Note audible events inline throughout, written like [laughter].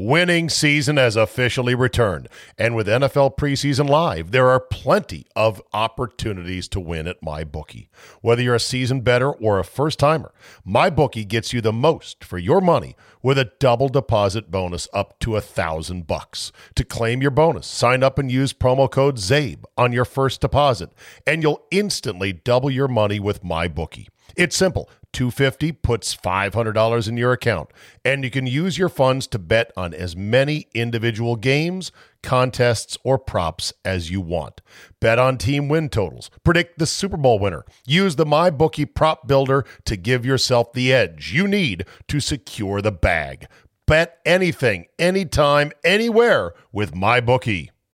Winning season has officially returned, and with NFL preseason live, there are plenty of opportunities to win at MyBookie. Whether you're a seasoned better or a first timer, MyBookie gets you the most for your money with a double deposit bonus up to a thousand bucks. To claim your bonus, sign up and use promo code ZABE on your first deposit, and you'll instantly double your money with MyBookie. It's simple. 250 puts $500 in your account, and you can use your funds to bet on as many individual games, contests, or props as you want. Bet on team win totals, predict the Super Bowl winner, use the MyBookie prop builder to give yourself the edge you need to secure the bag. Bet anything, anytime, anywhere with MyBookie.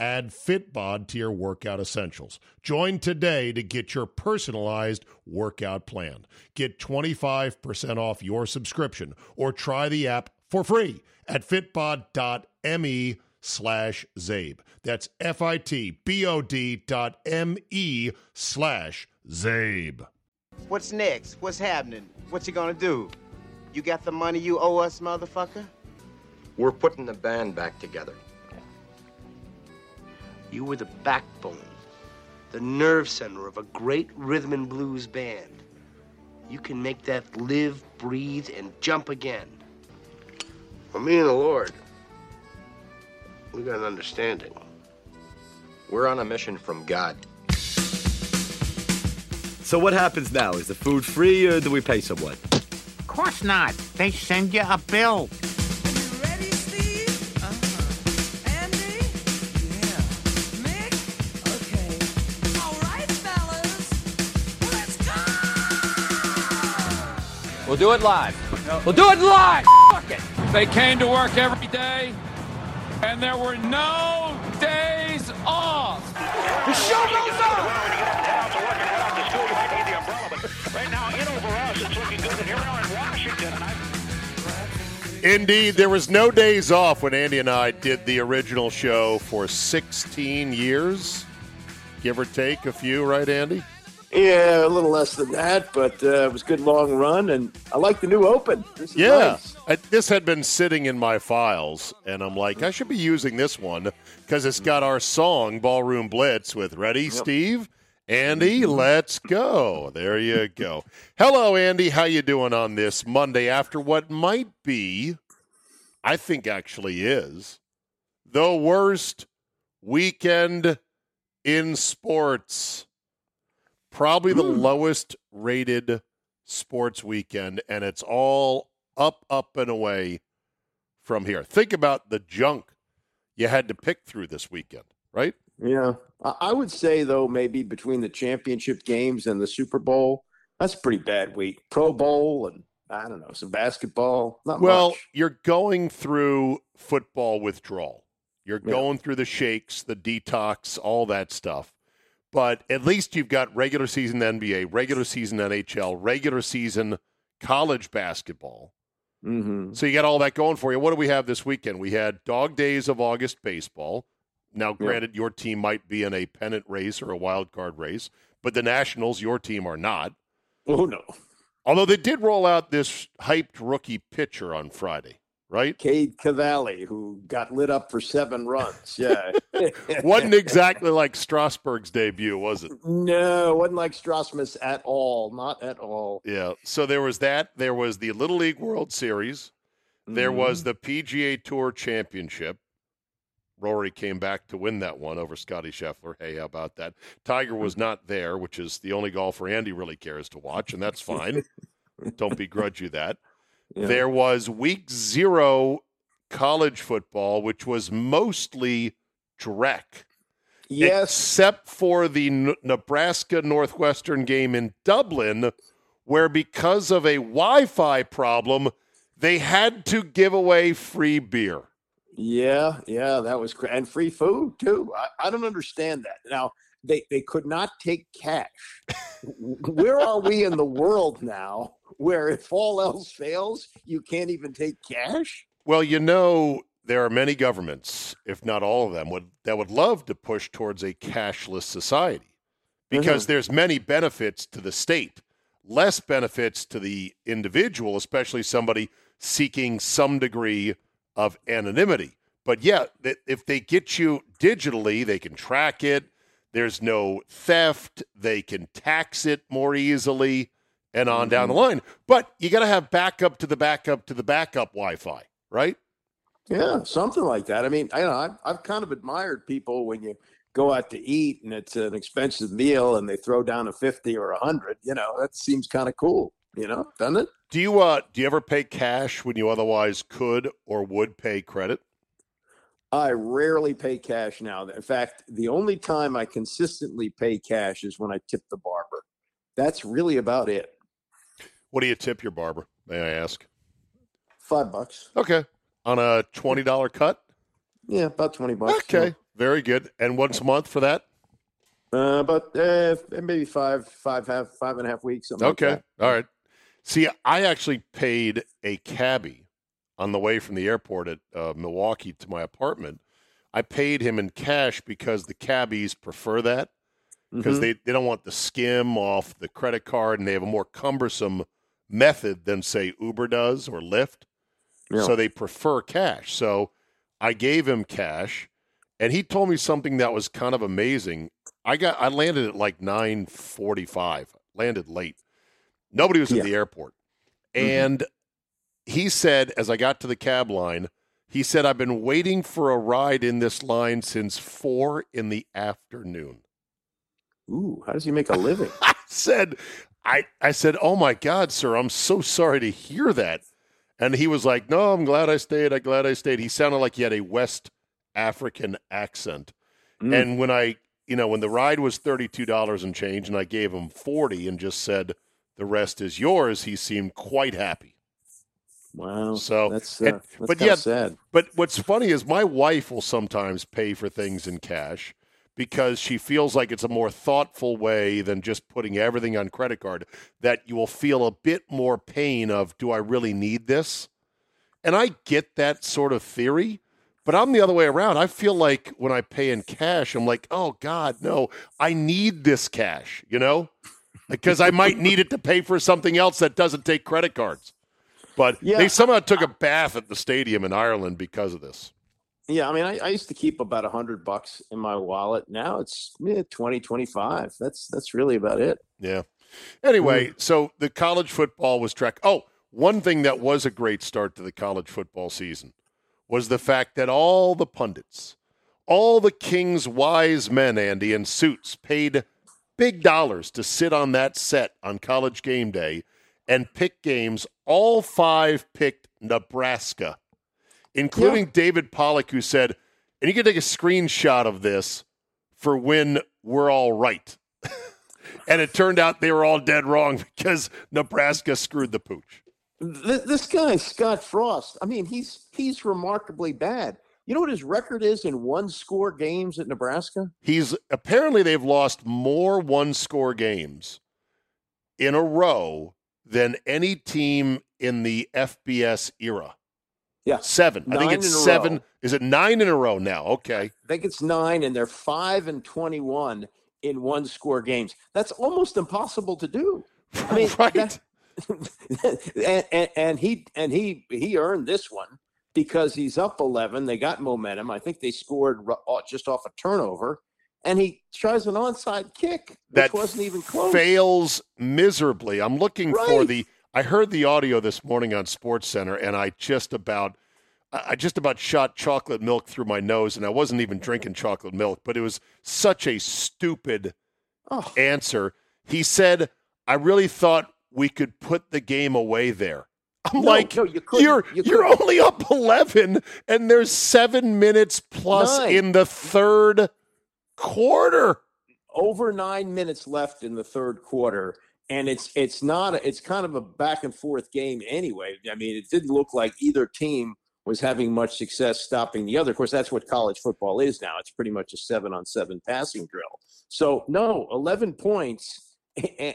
Add Fitbod to your workout essentials. Join today to get your personalized workout plan. Get 25% off your subscription or try the app for free at fitbod.me slash Zabe. That's F-I-T-B-O-D dot M-E slash Zabe. What's next? What's happening? What you gonna do? You got the money you owe us, motherfucker? We're putting the band back together. You were the backbone, the nerve center of a great rhythm and blues band. You can make that live, breathe, and jump again. Well, me and the Lord, we got an understanding. We're on a mission from God. So what happens now? Is the food free or do we pay someone? Of course not. They send you a bill. We'll do it live. We'll do it live. Fuck it. They came to work every day, and there were no days off. The show goes on. Indeed, there was no days off when Andy and I did the original show for 16 years, give or take a few, right, Andy? Yeah, a little less than that, but uh, it was a good long run, and I like the new open. This is Yeah. nice. I, this had been sitting in my files, and I'm like, I should be using this one because it's got our song, Ballroom Blitz, with Ready, Steve? Andy, let's go. There you go. Hello, Andy. How you doing on this Monday after what might be, I think actually is, the worst weekend in sports? Probably the hmm. lowest rated sports weekend, and it's all up, up, and away from here. Think about the junk you had to pick through this weekend, right? Yeah. I I would say, though, maybe between the championship games and the Super Bowl, that's a pretty bad week. Pro Bowl and, I don't know, some basketball. Not Well, much. you're going through football withdrawal. You're Yeah. going through the shakes, the detox, all that stuff. But at least you've got regular season NBA, regular season NHL, regular season college basketball. hmm So you got all that going for you. What do we have this weekend? We had dog days of August baseball. Now, granted, your team might be in a pennant race or a wild card race, but the Nationals, your team, are not. Oh, no. Although they did roll out this hyped rookie pitcher on Friday, right? Cade Cavalli, who got lit up for seven runs. Yeah. [laughs] Wasn't exactly like Strasburg's debut, was it? No, wasn't like Strasmus at all. Not at all. Yeah. So there was that. There was the Little League World Series. There Mm-hmm. was the PGA Tour Championship. Rory came back to win that one over Scotty Scheffler. Hey, how about that? Tiger was [laughs] not there, which is the only golfer Andy really cares to watch, and that's fine. [laughs] Don't begrudge you that. Yeah. There was week zero college football, which was mostly Drek. Yes. Except for the N- Nebraska Northwestern game in Dublin, where because of a Wi Fi problem, they had to give away free beer. Yeah, yeah, that was cra- and free food too. I, I don't understand that. Now they they could not take cash. Where are we in the world now? Where if all else fails, you can't even take cash? Well, you know, there are many governments, if not all of them, would that would love to push towards a cashless society because mm-hmm. there's many benefits to the state, less benefits to the individual, especially somebody seeking some degree of anonymity. But yeah, if they get you digitally, they can track it. There's no theft. They can tax it more easily and on down the line. But you got to have backup to the backup to the backup Wi Fi, right? Yeah, something like that. I mean, I know I've, I've kind of admired people when you go out to eat and it's an expensive meal and they throw down a fifty or a hundred. You know, that seems kind of cool. You know, doesn't it? Do you uh do you ever pay cash when you otherwise could or would pay credit? I rarely pay cash now. In fact, the only time I consistently pay cash is when I tip the barber. That's really about it. What do you tip your barber? May I ask? Five bucks. Okay, on a twenty dollar cut. Yeah, about twenty bucks. Okay, very good. And once a month for that. Uh, about uh, maybe five, five, half, five and a half weeks. Something like Okay, that. all right. See, I actually paid a cabbie on the way from the airport at uh, Milwaukee to my apartment. I paid him in cash because the cabbies prefer that because Mhm. they, they don't want the skim off the credit card and they have a more cumbersome method than say Uber does or Lyft. Yeah. So they prefer cash. So I gave him cash and he told me something that was kind of amazing. I got I landed at like 9:45. Landed late. Nobody was Yeah. at the airport. Mhm. And he said as I got to the cab line, he said I've been waiting for a ride in this line since 4 in the afternoon. Ooh, how does he make a living? [laughs] I said, I, I said, oh my God, sir, I'm so sorry to hear that. And he was like, no, I'm glad I stayed. I'm glad I stayed. He sounded like he had a West African accent. Mm. And when I, you know, when the ride was $32 and change and I gave him 40 and just said, the rest is yours, he seemed quite happy. Wow. So, that's, uh, and- that's but yeah, sad. But what's funny is my wife will sometimes pay for things in cash because she feels like it's a more thoughtful way than just putting everything on credit card that you will feel a bit more pain of do I really need this? And I get that sort of theory, but I'm the other way around. I feel like when I pay in cash, I'm like, "Oh god, no. I need this cash," you know? Because I might need it to pay for something else that doesn't take credit cards. But Yeah. they somehow took a bath at the stadium in Ireland because of this. Yeah, I mean, I, I used to keep about a hundred bucks in my wallet. Now it's yeah, 20, 25. That's that's really about it. Yeah. Anyway, mm. so the college football was track. Oh, one thing that was a great start to the college football season was the fact that all the pundits, all the king's wise men, Andy, in suits paid big dollars to sit on that set on college game day and pick games. All five picked Nebraska, including David Pollack, who said, and you can take a screenshot of this for when we're all right. [laughs] and it turned out they were all dead wrong [laughs] because Nebraska screwed the pooch. This, this guy Scott Frost. I mean, he's he's remarkably bad. You know what his record is in one score games at Nebraska? He's apparently they've lost more one score games in a row than any team in the FBS era. Yeah, Seven. I think it's seven. row. Is it nine in a row now? Okay. I think it's nine, and they're five and twenty-one in one score games. That's almost impossible to do. I mean, [laughs] right. that- [laughs] and, and, and he and he he earned this one because he's up 11 they got momentum i think they scored uh, just off a turnover and he tries an onside kick that wasn't even close fails miserably. I'm looking for the. I heard the audio this morning on Sports Center, and I just about, I just about shot chocolate milk through my nose, and I wasn't even drinking chocolate milk, but it was such a stupid Oh. answer. He said, "I really thought we could put the game away there." I'm No, like, no, you couldn't. you're You you're only up 11, and there's seven minutes plus Nine. in the third quarter. over nine minutes left in the third quarter and it's it's not it's kind of a back and forth game anyway. I mean it didn't look like either team was having much success stopping the other. Of course that's what college football is now. It's pretty much a seven on seven passing drill. So no 11 points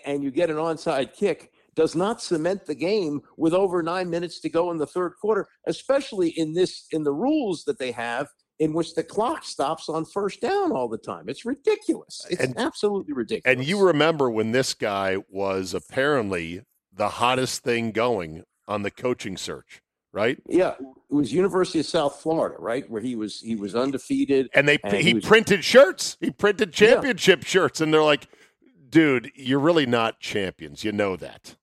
and you get an onside kick does not cement the game with over nine minutes to go in the third quarter especially in this in the rules that they have in which the clock stops on first down all the time. It's ridiculous. It's And- absolutely ridiculous. And you remember when this guy was apparently the hottest thing going on the coaching search, right? yeah, it was University of South Florida, right, where he was he was undefeated. And they And he, he was- printed shirts. He printed championship shirts, and they're like, "Dude, you're really not champions. You know that."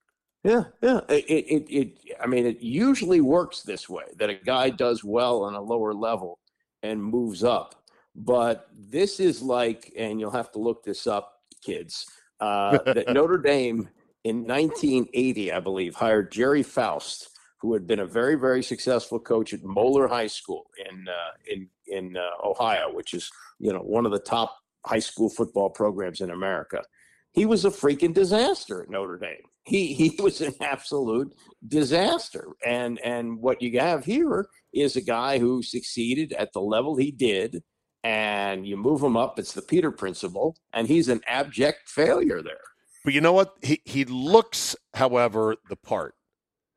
Yeah, yeah. It, it, it, I mean, it usually works this way that a guy does well on a lower level and moves up. But this is like, and you'll have to look this up, kids, uh, that [laughs] Notre Dame in 1980, I believe, hired Gerry Faust, who had been a very, very successful coach at Moeller High School in uh, in in uh, Ohio, which is you know one of the top high school football programs in America. He was a freaking disaster at Notre Dame. He he [laughs] was an absolute disaster. And and what you have here is a guy who succeeded at the level he did, and you move him up. It's the Peter principle, and he's an abject failure there. But you know what? He he looks, however, the part.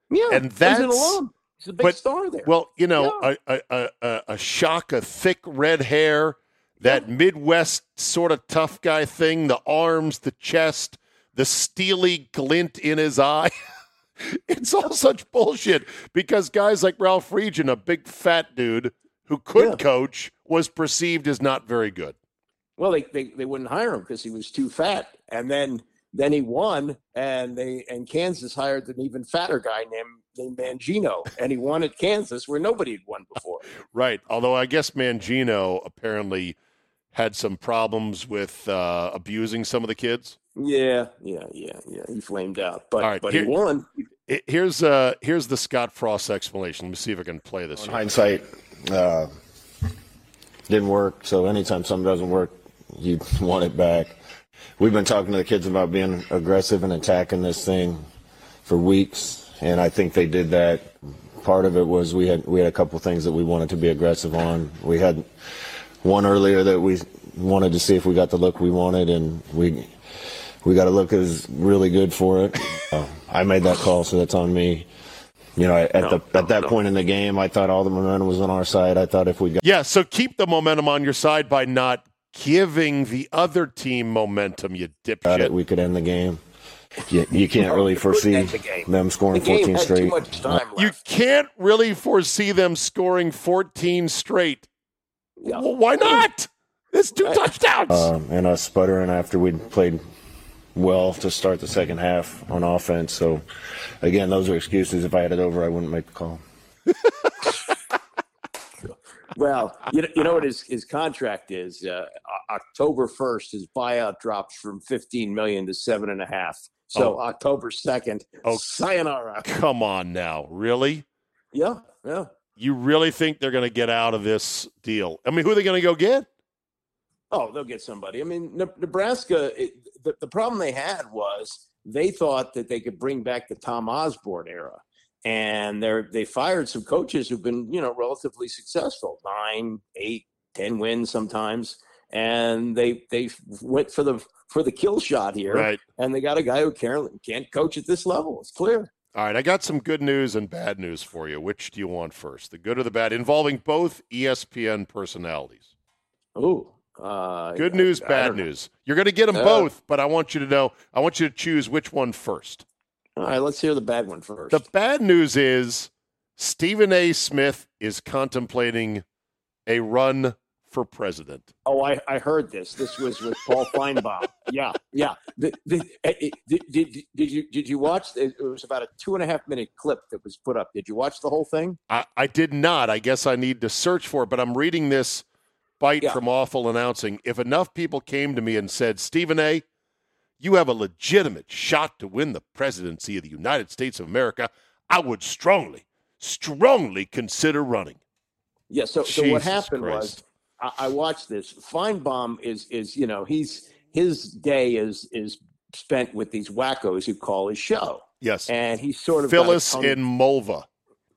Yeah, And that's-. He's a big but- star there. Well, you know, a, a, a, a, a shock of thick red hair, that Midwest sort of tough guy thing, the arms, the chest, the steely glint in his eye. [laughs] it's all such bullshit because guys like Ralph Friedgen, a big fat dude who could Yeah. coach, was perceived as not very good. Well, they, they, they wouldn't hire him because he was too fat. And then then he won, and they and Kansas hired an even fatter guy named named Mangino, and he won at Kansas where nobody had won before. [laughs] Right. Although I guess Mangino apparently had some problems with uh, abusing some of the kids. Yeah, yeah, yeah, yeah. He flamed out, but All right, but here- he won. Here's uh here's the Scott Frost explanation. Let me see if I can play this. In here. hindsight, uh, didn't work. So anytime something doesn't work, you [laughs] want it back. We've been talking to the kids about being aggressive and attacking this thing for weeks, and I think they did that. Part of it was we had we had a couple things that we wanted to be aggressive on. We had one earlier that we wanted to see if we got the look we wanted, and we we got a look that was really good for it. Uh, I made that call, so that's on me. You know, at the at that point in the game, I thought all the momentum was on our side. I thought if we got Yeah, so keep the momentum on your side by not giving the other team momentum, you dipshit. it, we could end the game. You, you can't really foresee the them scoring game 14 straight. You can't really foresee them scoring 14 straight. Yeah. Well, why not? It's two touchdowns. um, and us sputtering after we'd played well to start the second half on offense. So, again, those are excuses. If I had it over, I wouldn't make the call. [laughs] Well, you know, you know what his, his contract is. Uh, October first, his buyout drops from fifteen million to seven and a half. So October second, Oh. sayonara. Come on now. Really? Yeah, yeah. You really think they're going to get out of this deal? I mean, who are they going to go get? Oh, they'll get somebody. I mean, Ne- Nebraska. It, the, the problem they had was they thought that they could bring back the Tom Osborne era, and they're they fired some coaches who've been you know relatively successful, nine, eight, ten wins sometimes, and they they went for the for the kill shot here, Right. and they got a guy who can't can't coach at this level. It's clear. All right, I got some good news and bad news for you. Which do you want first? The good or the bad? Involving both ESPN personalities. Ooh, uh, Good news, I bad know. news. You're going to get them Uh, both, but I want you to know, I want you to choose which one first. All right, let's hear the bad one first. The bad news is Stephen A. Smith is contemplating a run for president. Oh, I, I heard this. This was with Paul Finebaum. Yeah, yeah. The, the, eh, eh, did, did, did you did you watch? It it was about a two and a half minute clip that was put up. Did you watch the whole thing? I, I did not. I guess I need to search for it, but I'm reading this bite Yeah. from Awful Announcing. If enough people came to me and said, Stephen A., you have a legitimate shot to win the presidency of the United States of America, I would strongly, strongly consider running. Yeah. So, so what happened Christ. was I, I watched this. Finebaum is is you know he's his day is is spent with these wackos who call his show, Yes. and he's sort of Phyllis tongue- in Mulga.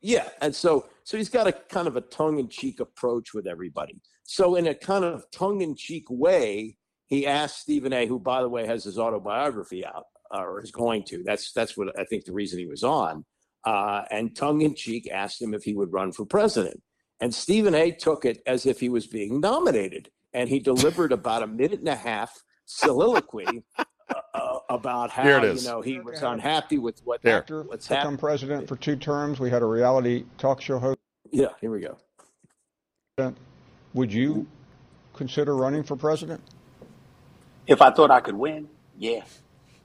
Yeah, and so so he's got a kind of a tongue-in-cheek approach with everybody. So in a kind of tongue-in-cheek way, he asked Stephen A., who by the way has his autobiography out or is going to. That's that's what I think the reason he was on. Uh, and tongue-in-cheek asked him if he would run for president. And Stephen A. took it as if he was being nominated, and he delivered about a minute and a half soliloquy [laughs] uh, uh, about how Here it is. you know he was unhappy with what There. After what's become happening. president for two terms, we had a reality talk show host. Yeah, here we go. Would you consider running for president? If I thought I could win, yeah.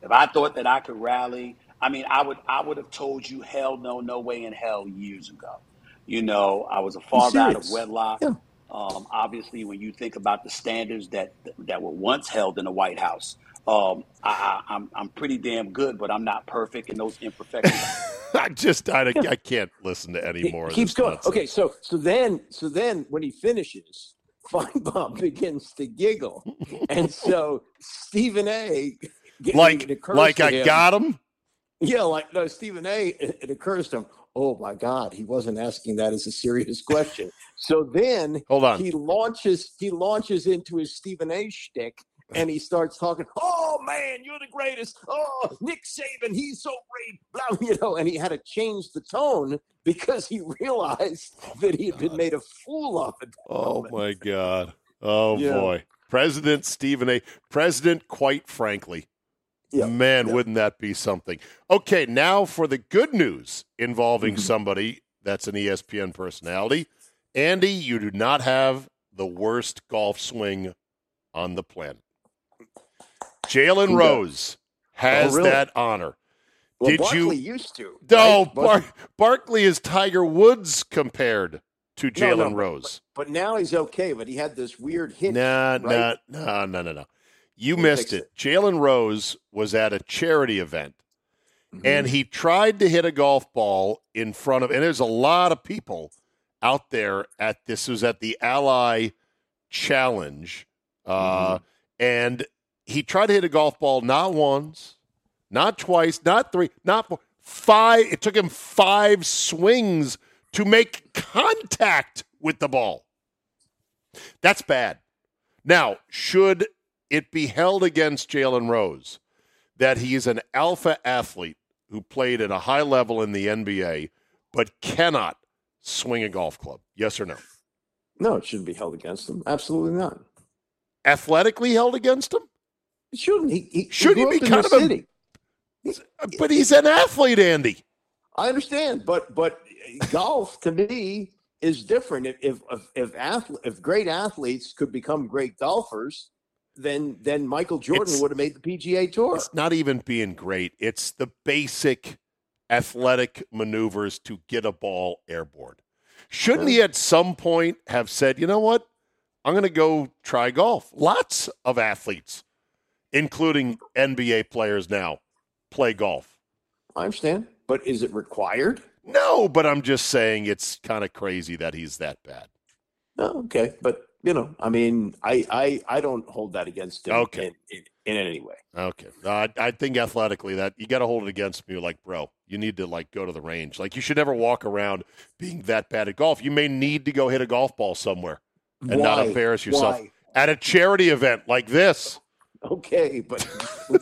If I thought that I could rally, I mean, I would I would have told you hell no, no way in hell years ago. You know, I was a father out of wedlock. Yeah. Um, obviously, when you think about the standards that that were once held in the White House, um, I, I, I'm I'm pretty damn good, but I'm not perfect, and those imperfections. [laughs] I just I, I can't listen to any He more. of keeps this going. nonsense. Okay, so so then so then when he finishes, [laughs] Finebaum begins to giggle, and so Stephen A. like like I him- got him. Yeah, like no, Stephen A. It, it occurs to him. Oh my God, he wasn't asking that as a serious question. So then Hold on. he launches he launches into his Stephen A. shtick. And he starts talking. Oh man, you're the greatest. Oh, Nick Saban, he's so great. Blah, [laughs] you know. And he had to change the tone because he [laughs] realized that he had been made a fool of. Oh moment. my [laughs] God. Oh Yeah. boy. President Stephen A. President, quite frankly. Yeah. Man, Yeah. wouldn't that be something? Okay, now for the good news involving Mm-hmm. somebody that's an ESPN personality. Andy, you do not have the worst golf swing on the planet. Jalen? Rose has Oh, really? that honor. Well, Did Barkley you? used to. No, right? Bar- Barkley is Tiger Woods compared to Jalen no, but- Rose. But now he's okay. But he had this weird hit. Nah, right? nah, no, no, no, no. You He missed fixed it. Jalen Rose was at a charity event and he tried to hit a golf ball in front of, and there's a lot of people out there at this was at the Ally Challenge. Uh, And he tried to hit a golf ball not once, not twice, not three, not four, five. It took him five swings to make contact with the ball. That's bad. Now, should it be held against Jalen Rose that he is an alpha athlete who played at a high level in the NBA but cannot swing a golf club? Yes or no? No, it shouldn't be held against him. Absolutely not. Athletically held against him? Shouldn't. He, he, Should he be kind of a- But he's an athlete, Andy. I understand, but but golf to me is different. If if if if, athle- if great athletes could become great golfers, then then Michael Jordan It's- would have made the PGA Tour. It's not even being great. It's the basic athletic maneuvers to get a ball airborne. Shouldn't he at some point have said, you know what? I'm going to go try golf. Lots of athletes, including NBA players now, play golf. I understand, but is it required? No, but I'm just saying it's kind of crazy that he's that bad. No, okay, but you know, I mean, I I I don't hold that against him. Okay. in, in, in any way. Okay. I, I think athletically that you got to hold it against me. Like, bro, you need to like go to the range. Like, you should never walk around being that bad at golf. You may need to go hit a golf ball somewhere and not embarrass yourself Why? at a charity event like this Okay, but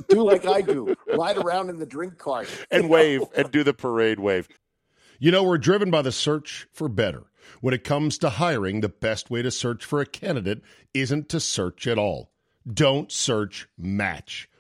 do like I do, ride around in the drink cart [laughs] and wave and do the parade wave. You know, we're driven by the search for better. When it comes to hiring, the best way to search for a candidate isn't to search at all. Don't search, match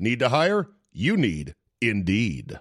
Need to hire? You need Indeed.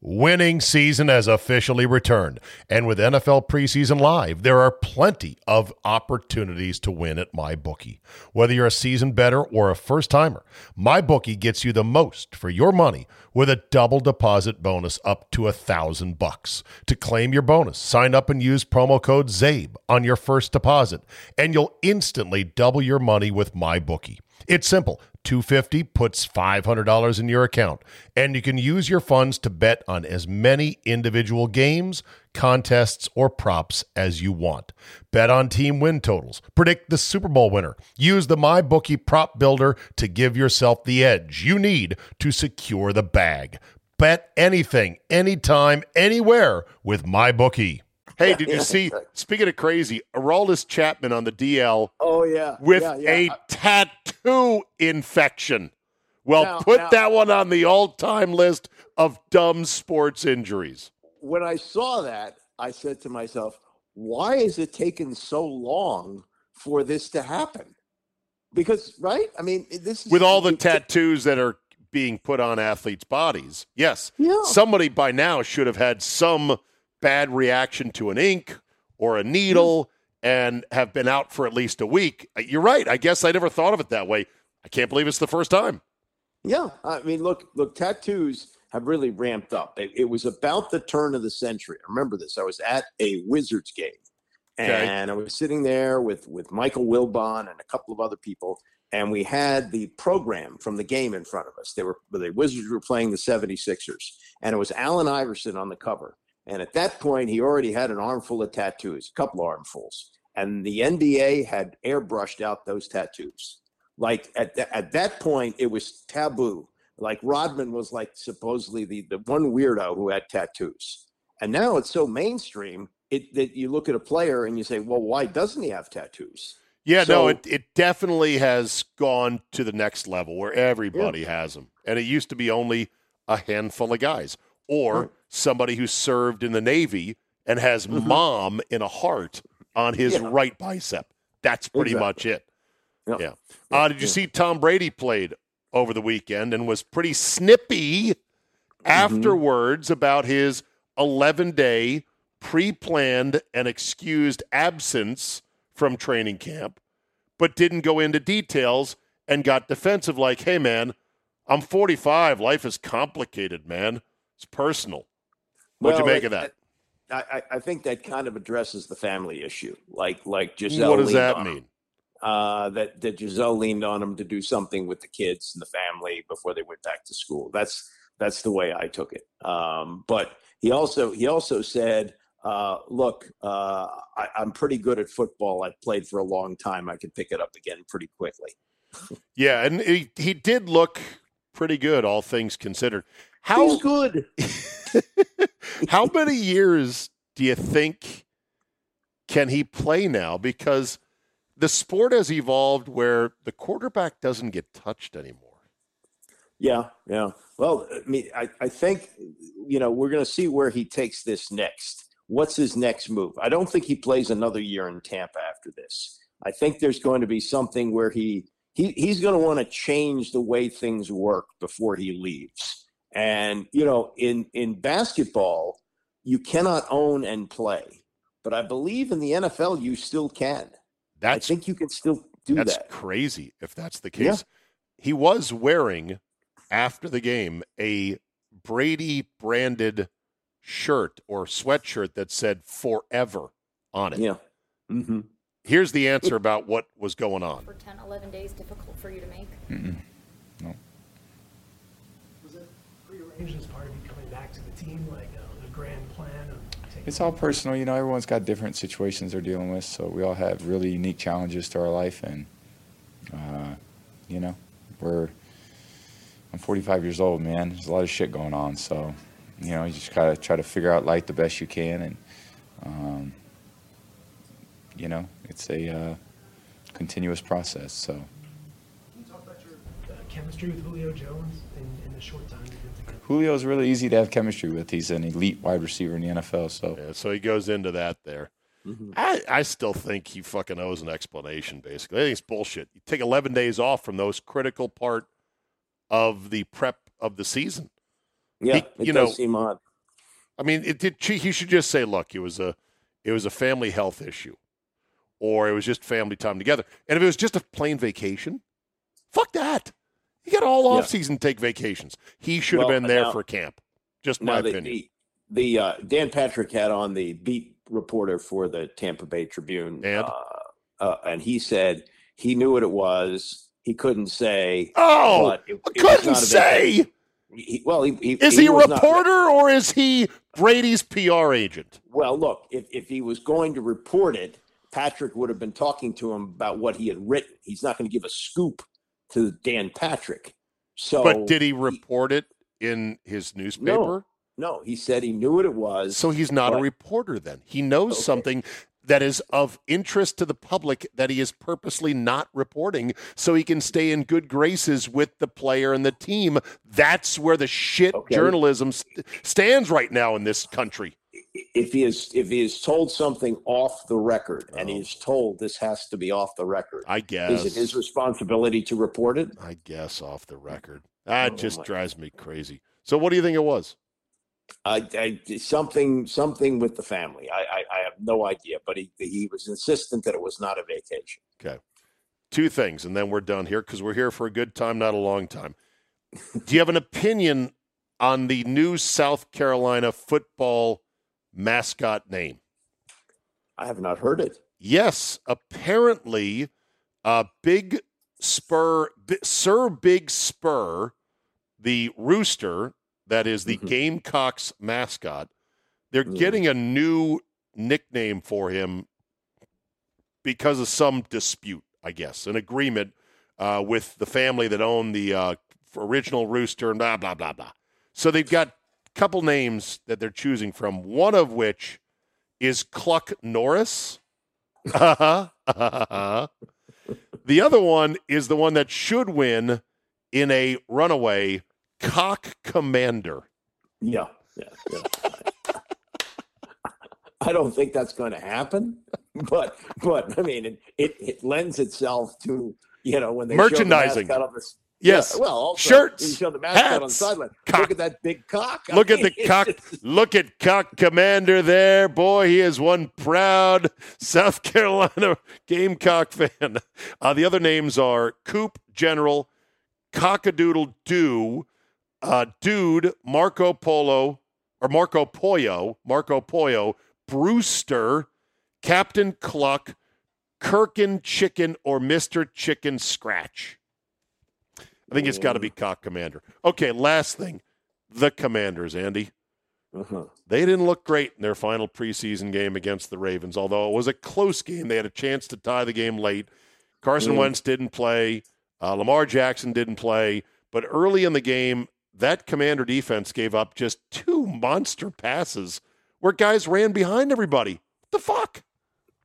Winning season has officially returned, and with NFL preseason live, there are plenty of opportunities to win at MyBookie. Whether you're a seasoned better or a first timer, MyBookie gets you the most for your money with a double deposit bonus up to a thousand bucks. To claim your bonus, sign up and use promo code ZABE on your first deposit, and you'll instantly double your money with MyBookie. It's simple. 250 puts $500 in your account, and you can use your funds to bet on as many individual games, contests, or props as you want. Bet on team win totals, predict the Super Bowl winner, use the MyBookie prop builder to give yourself the edge you need to secure the bag. Bet anything, anytime, anywhere with MyBookie. Hey, did you see? Speaking of crazy, Aroldis Chapman on the DL Oh yeah, with yeah, yeah. a tattoo infection. Well, Now- put now- that one on the all-time list of dumb sports injuries. when I saw that, I said to myself, why is it taking so long for this to happen? Because, right? I mean, this is With all the tattoos that are being put on athletes' bodies, yes, Yeah. somebody by now should have had some bad reaction to an ink or a needle and have been out for at least a week. Uh, You're right. I guess I never thought of it that way. I can't believe it's the first time. Yeah, I mean, look, look, tattoos have really ramped up. It, it was about the turn of the century. I remember this. I was at a Wizards game, Okay. and I was sitting there with with Michael Wilbon and a couple of other people, and we had the program from the game in front of us. They were the Wizards were playing the 76ers, and it was Allen Iverson on the cover. And at that point, he already had an armful of tattoos, a couple armfuls, and the NBA had airbrushed out those tattoos. Like at th- at that point, it was taboo. Like Rodman was like supposedly the, the one weirdo who had tattoos, and now it's so mainstream. It that you look at a player and you say, well, why doesn't he have tattoos? Yeah, no, it, it definitely has gone to the next level where everybody has them. And it used to be only a handful of guys or Right. Somebody who served in the Navy and has mom in a heart on his Mm-hmm. Yeah. right bicep. That's pretty much it. Yeah. Yeah. Uh, did you see Tom Brady played over the weekend and was pretty snippy afterwards about his 11 day pre planned and excused absence from training camp, but didn't go into details and got defensive like, hey, man, I'm 45. Life is complicated, man. It's personal. What'd you make of that? I, I- I think that kind of addresses the family issue. Like like Gisele. What does that mean? Uh, that that Gisele leaned on him to do something with the kids and the family before they went back to school. That's that's the way I took it. Um, but he also he also said, uh, "Look, uh, I, I'm pretty good at football. I've played for a long time. I can pick it up again pretty quickly." Yeah, and he, he did look pretty good, all things considered. How He's good. [laughs] How many years do you think can he play now? Because the sport has evolved where the quarterback doesn't get touched anymore. Yeah, yeah. Well, I mean, I, I think, you know, we're going to see where he takes this next. What's his next move? I don't think he plays another year in Tampa after this. I think there's going to be something where he, he he's going to want to change the way things work before he leaves. And, you know, in, in basketball, you cannot own and play. But I believe in the NFL, you still can. That's I think you can still do that's that. That's crazy if that's the Yeah. case. He was wearing after the game a Brady branded shirt or sweatshirt that said forever on it. Yeah. Mm-hmm. Here's the answer about what was going on. For 10, 11 days, difficult for you to make? Mm-mm. No. Was it as part of you coming back to the team, like uh, a grand plan of taking It's all personal, you know. Everyone's got different situations they're dealing with, so we all have really unique challenges to our life, and uh, you know, we're. I'm 45 years old, man. There's a lot of shit going on, so you know, you just gotta try to figure out life the best you can, and um, you know, it's a uh, continuous process. So. Can you talk about your uh, chemistry with Julio Jones in, in the short time you've been together? Julio's really easy to have chemistry with. He's an elite wide receiver in the NFL. So Yeah, so he goes into that there. Mm-hmm. I, I still think he fucking owes an explanation, basically. I think it's bullshit. You take 11 days off from those critical part of the prep of the season. Yeah, He- it you does know, seem odd. I mean, it did. He should just say, "Look, it was a, it was a family health issue, or it was just family time together." And if it was just a plain vacation, fuck that. You got all Yeah. off season to take vacations. He should Well, have been there now- for camp. Just my the, opinion. the, the uh, Dan Patrick had on the beat reporter for the Tampa Bay Tribune, And? uh, uh, and he said he knew what it was. He couldn't say. Oh, it, it couldn't say. He, well, he, he, Is he, a was not- reporter or is he Brady's PR agent? well, look, if, if he was going to report it, Patrick would have been talking to him about what he had written. He's not going to give a scoop to Dan Patrick. So, but did he report it in his newspaper? no, he said he knew what it was. So he's not a reporter then. He knows something that is of interest to the public that he is purposely not reporting so he can stay in good graces with the player and the team. That's where the shit Okay. journalism st- stands right now in this country. If he is if he is told something off the record and Oh. he is told this has to be off the record, I guess. is it his responsibility to report it? I guess off the record. That Oh, just drives me crazy. So what do you think it was? I, I something something with the family. I, I I have no idea, but he he was insistent that it was not a vacation. Okay. Two things, and then we're done here because we're here for a good time, not a long time. Do you have an opinion on the new South Carolina football mascot name? I have not heard it. Yes, apparently, uh, Big Spur, B- Sir Big Spur, the rooster that is the Gamecocks mascot, they're getting a new nickname for him because of some dispute, I guess, an agreement uh, with the family that owned the uh, original rooster, and blah, blah, blah, blah. So they've got couple names that they're choosing from, one of which is Cluck Norris. Uh-huh. [laughs] Uh-huh. the other one is the one that should win in a runaway Cock Commander. Yeah, yeah, yeah. I don't think that's going to happen, but but I mean, it, it, it lends itself to you know when they Merchandising. The Yes. yeah, well, also, Shirts, You show the mascot on the hats, sideline. cock. Look at that big cock. I Look at the cock. [laughs] Look at Cock Commander there. Boy, he is one proud South [laughs] Carolina Gamecock fan. Uh, the other names are Coop General, Cockadoodle Doo, uh, Dude, Marco Polo, or Marco Pollo, Marco Pollo, Brewster, Captain Cluck, Kirkin Chicken, or Mr. Chicken Scratch. I think it's got to be Cock Commander. Okay, last thing. The Commanders, Andy. Uh-huh. They didn't look great in their final preseason game against the Ravens, although it was a close game. They had a chance to tie the game late. Carson Mm. Wentz didn't play. Uh, Lamar Jackson didn't play. But early in the game, that Commander defense gave up just two monster passes where guys ran behind everybody. What the fuck?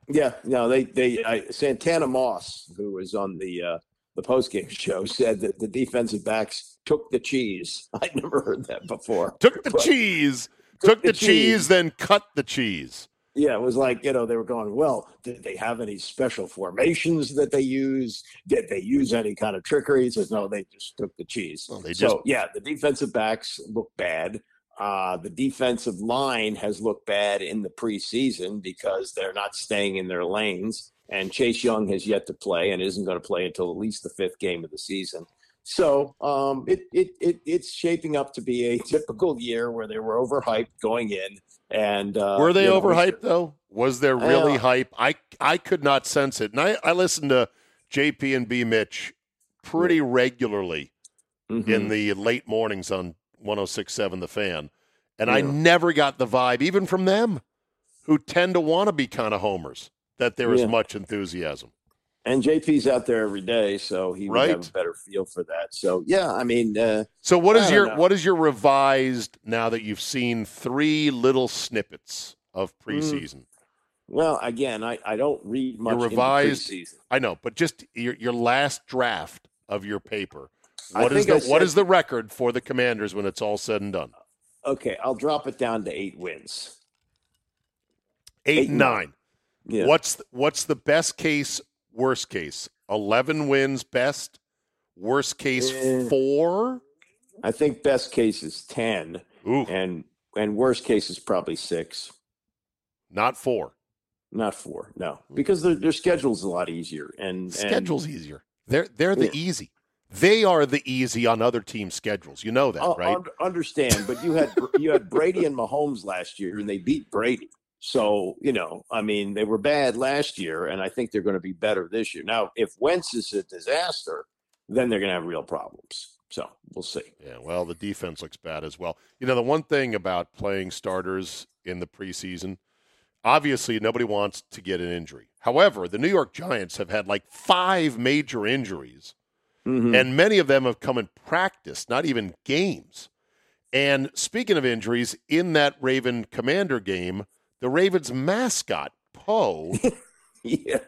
Yeah, no, they they I, Santana Moss, who was on the uh, the post game show, said that the defensive backs took the cheese. [laughs] I'd never heard that before. Took the cheese, Took took the the cheese, cheese. then cut the cheese. Yeah, it was like, you know, they were going, well, did they have any special formations that they use? Did they use any kind of trickery? He says, no, they just took the cheese. they so, just- yeah, the defensive backs look bad. Uh, the defensive line has looked bad in the preseason because they're not staying in their lanes. And Chase Young has yet to play and isn't going to play until at least the fifth game of the season. So um, it, it, it it's shaping up to be a typical year where they were overhyped going in. And uh, Were they you know, overhyped though? Was there really Uh, hype? I I could not sense it. And I, I listened to JP and B Mitch pretty regularly in Mhm. the late mornings on 1067 The Fan. And I never got the vibe, even from them, who tend to want to be kind of homers, that there is Yeah. much enthusiasm. And JP's out there every day, so he would have a better feel for that. So yeah, I mean, uh, So what is your know. what is your revised now that you've seen three little snippets of Mm. preseason? Well, again, I, I don't read much Your revised. preseason. I know, but just your your last draft of your paper. What is the said- is the record for the Commanders when it's all said and done? Okay, I'll drop it down to eight wins. Eight, Eight and and nine. Yeah. What's the, what's the best case? Worst case? Eleven wins best. Worst case Eh. four. I think best case is ten, and and worst case is probably six, not four. not four. No, because their their schedule's a lot easier, and and- Schedule's easier. They're they're the Yeah. easy. They are the easy on other teams' schedules. You know that, Uh, right? un- understand, but you had you had Brady and Mahomes last year, and they beat Brady. So you know, I mean, they were bad last year, and I think they're going to be better this year. Now, if Wentz is a disaster, then they're going to have real problems. So we'll see. Yeah, well, the defense looks bad as well. You know, the one thing about playing starters in the preseason, obviously nobody wants to get an injury. However, the New York Giants have had like five major injuries, Mm-hmm. and many of them have come in practice, not even games. And speaking of injuries, in that Raven Commander game, the Ravens mascot, Poe, [laughs] yeah.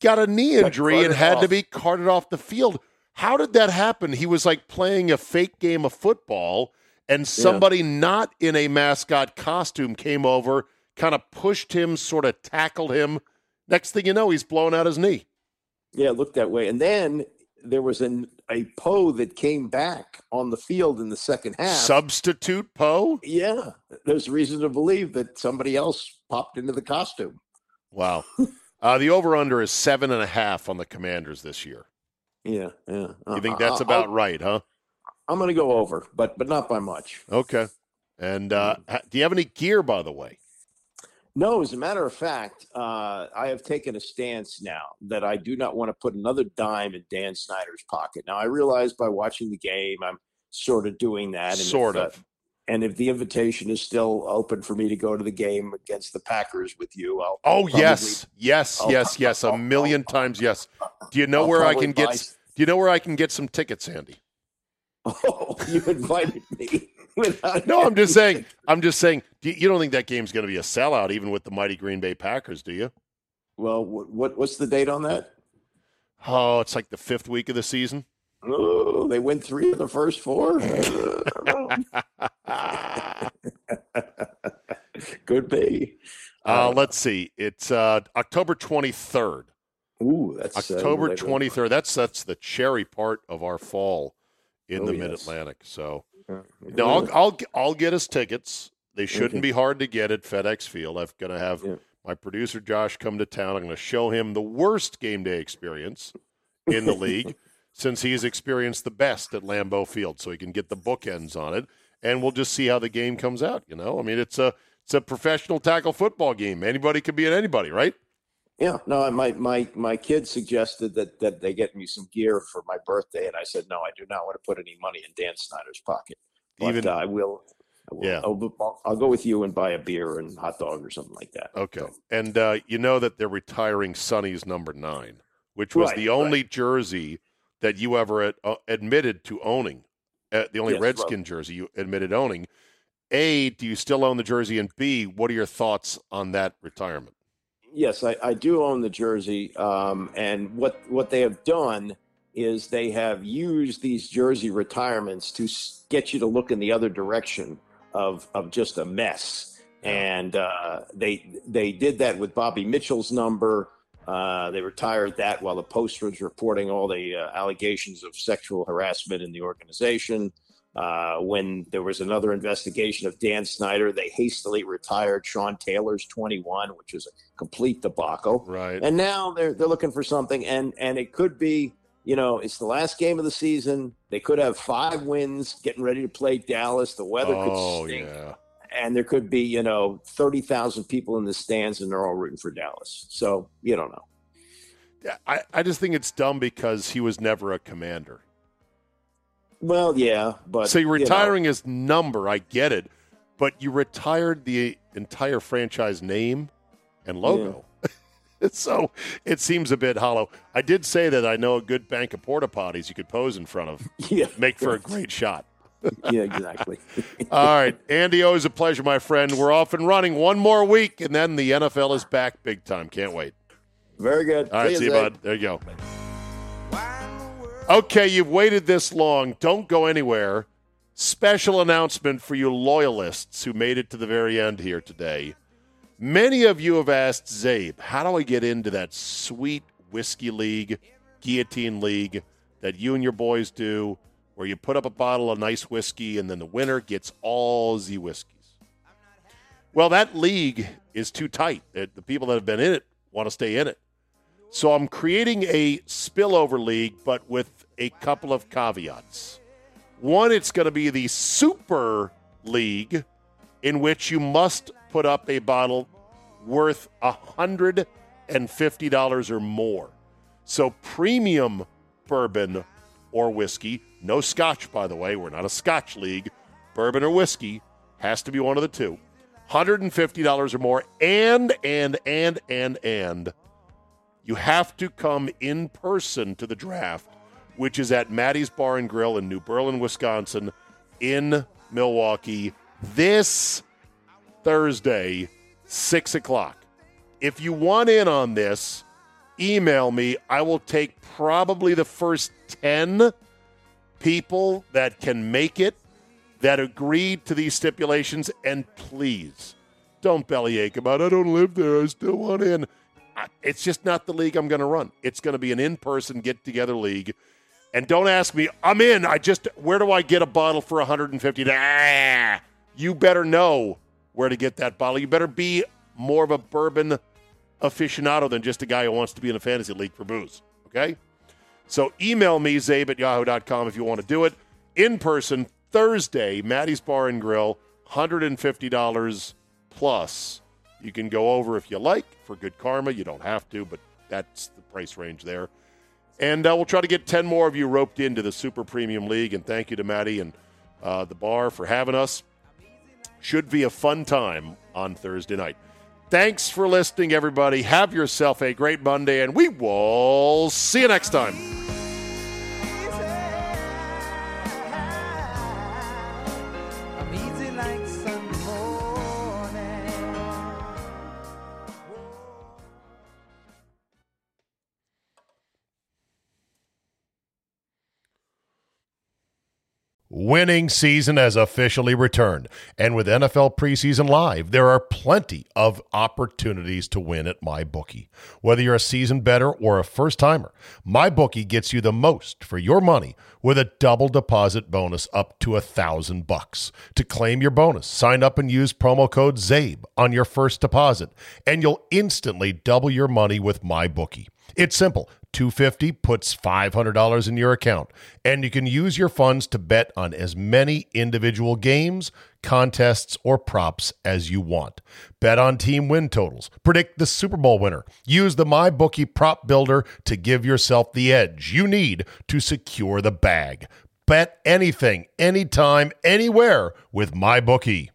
got a knee injury and had to be carted off the field. How did that happen? He was like playing a fake game of football, and somebody not in a mascot costume came over, kind of pushed him, sort of tackled him. Next thing you know, he's blowing out his knee. Yeah, it looked that way. And then there was an a Poe that came back on the field in the second half. Substitute Poe? Yeah, there's reason to believe that somebody else popped into the costume. Wow. uh, the over under is seven and a half on the Commanders this year. Yeah, yeah. You think Uh, that's I'll- about right, huh? I'm going to go over, but but not by much. Okay. And uh, do you have any gear, by the way? No, as a matter of fact, uh, I have taken a stance now that I do not want to put another dime in Dan Snyder's pocket. Now, I realize by watching the game, I'm sort of doing that. And if, Sort uh, of. and if the invitation is still open for me to go to the game against the Packers with you, I'll. Oh probably- yes, yes, I'll- yes, yes, a million [laughs] times yes. Do you know I'll where I can get? Do you know where I can get some tickets, Andy? [laughs] Oh, you invited me. Without No, I'm just saying. I'm just saying. You don't think that game's going to be a sellout, even with the mighty Green Bay Packers, do you? Well, what, what what's the date on that? Oh, it's like the fifth week of the season. Oh, they win three of the first four. [laughs] Could be. Uh, let's see. It's uh, October 23rd. Ooh, that's uh, October later. 23rd. That's that's the cherry part of our fall in Oh, the. Mid Atlantic. So, Yeah. No, I'll, I'll I'll get us tickets. They shouldn't Okay. be hard to get at FedEx Field. I'm going to have Yeah. my producer Josh come to town. I'm going to show him the worst game day experience in the league [laughs] since he's experienced the best at Lambeau Field, so he can get the bookends on it, and we'll just see how the game comes out. You know, I mean, it's a it's a professional tackle football game. Anybody could be at anybody, right? Yeah, no, my my my kid suggested that that they get me some gear for my birthday, and I said no, I do not want to put any money in Dan Snyder's pocket. But Even- uh, I will. I will Yeah. I'll, I'll, I'll go with you and buy a beer and hot dog or something like that. Okay. And uh, you know that they're retiring Sonny's number nine, which was Right, the only jersey that you ever ad- uh, admitted to owning, uh, the only Yes, Redskin jersey you admitted owning. A, do you still own the jersey? And B, what are your thoughts on that retirement? Yes, I, I do own the jersey, um, and what what they have done is they have used these jersey retirements to get you to look in the other direction of of just a mess. And uh, they they did that with Bobby Mitchell's number. Uh, they retired that while the Post was reporting all the uh, allegations of sexual harassment in the organization. Uh, when there was another investigation of Dan Snyder, they hastily retired Sean Taylor's 21, which was a complete debacle. Right. And now they're they're looking for something, and and it could be, you know, it's the last game of the season. They could have five wins, getting ready to play Dallas. The weather oh, could stink, yeah. and there could be, you know, thirty thousand people in the stands, and they're all rooting for Dallas. So you don't know. I, I just think it's dumb because he was never a commander. Well, yeah, but so you're you know, retiring his number, I get it, but you retired the entire franchise name and logo. [laughs] so it seems a bit hollow. I did say that I know a good bank of porta potties you could pose in front of. [laughs] Yeah. Make for a great shot. [laughs] yeah, exactly. All right, Andy, always a pleasure, my friend. We're off and running one more week, and then the NFL is back big time. Can't wait. Very good. All right, See see you, bud. There you go. Okay, you've waited this long. Don't go anywhere. Special announcement for you loyalists who made it to the very end here today. Many of you have asked Zabe, how do I get into that sweet whiskey league, guillotine league that you and your boys do, where you put up a bottle of nice whiskey and then the winner gets all the whiskeys? Well, that league is too tight. The people that have been in it want to stay in it. So I'm creating a spillover league, but with a couple of caveats. One, it's going to be the Super League, in which you must put up a bottle worth $150 or more. So premium bourbon or whiskey, no scotch, by the way, we're not a scotch league, bourbon or whiskey has to be one of the two. $150 or more, and, and, and, and, and, you have to come in person to the draft, which is at Maddie's Bar and Grill in New Berlin, Wisconsin, in Milwaukee this Thursday, 6 o'clock. If you want in on this, email me. I will take probably the first 10 people that can make it, that agreed to these stipulations, and please don't bellyache about I don't live there. I still want in. It's just not the league I'm going to run. It's going to be an in-person get-together league. And don't ask me, I'm in. I just where do I get a bottle for 150? Ah, you better know where to get that bottle. You better be more of a bourbon aficionado than just a guy who wants to be in a fantasy league for booze. Okay? So email me, zabe at yahoo.com if you want to do it. In person, Thursday, Maddie's Bar and Grill, $150 plus. You can go over if you like for good karma. You don't have to, but that's the price range there. And uh, we'll try to get 10 more of you roped into the Super Premium League. And thank you to Maddie and uh, the bar for having us. Should be a fun time on Thursday night. Thanks for listening, everybody. Have yourself a great Monday, and we will see you next time. Winning season has officially returned. And with NFL preseason live, there are plenty of opportunities to win at MyBookie. Whether you're a seasoned bettor or a first timer, MyBookie gets you the most for your money with a double deposit bonus up to a thousand bucks. To claim your bonus, sign up and use promo code ZABE on your first deposit, and you'll instantly double your money with MyBookie. It's simple. 250 puts $500 in your account, and you can use your funds to bet on as many individual games, contests, or props as you want. Bet on team win totals, predict the Super Bowl winner, use the MyBookie prop builder to give yourself the edge you need to secure the bag. Bet anything, anytime, anywhere with MyBookie.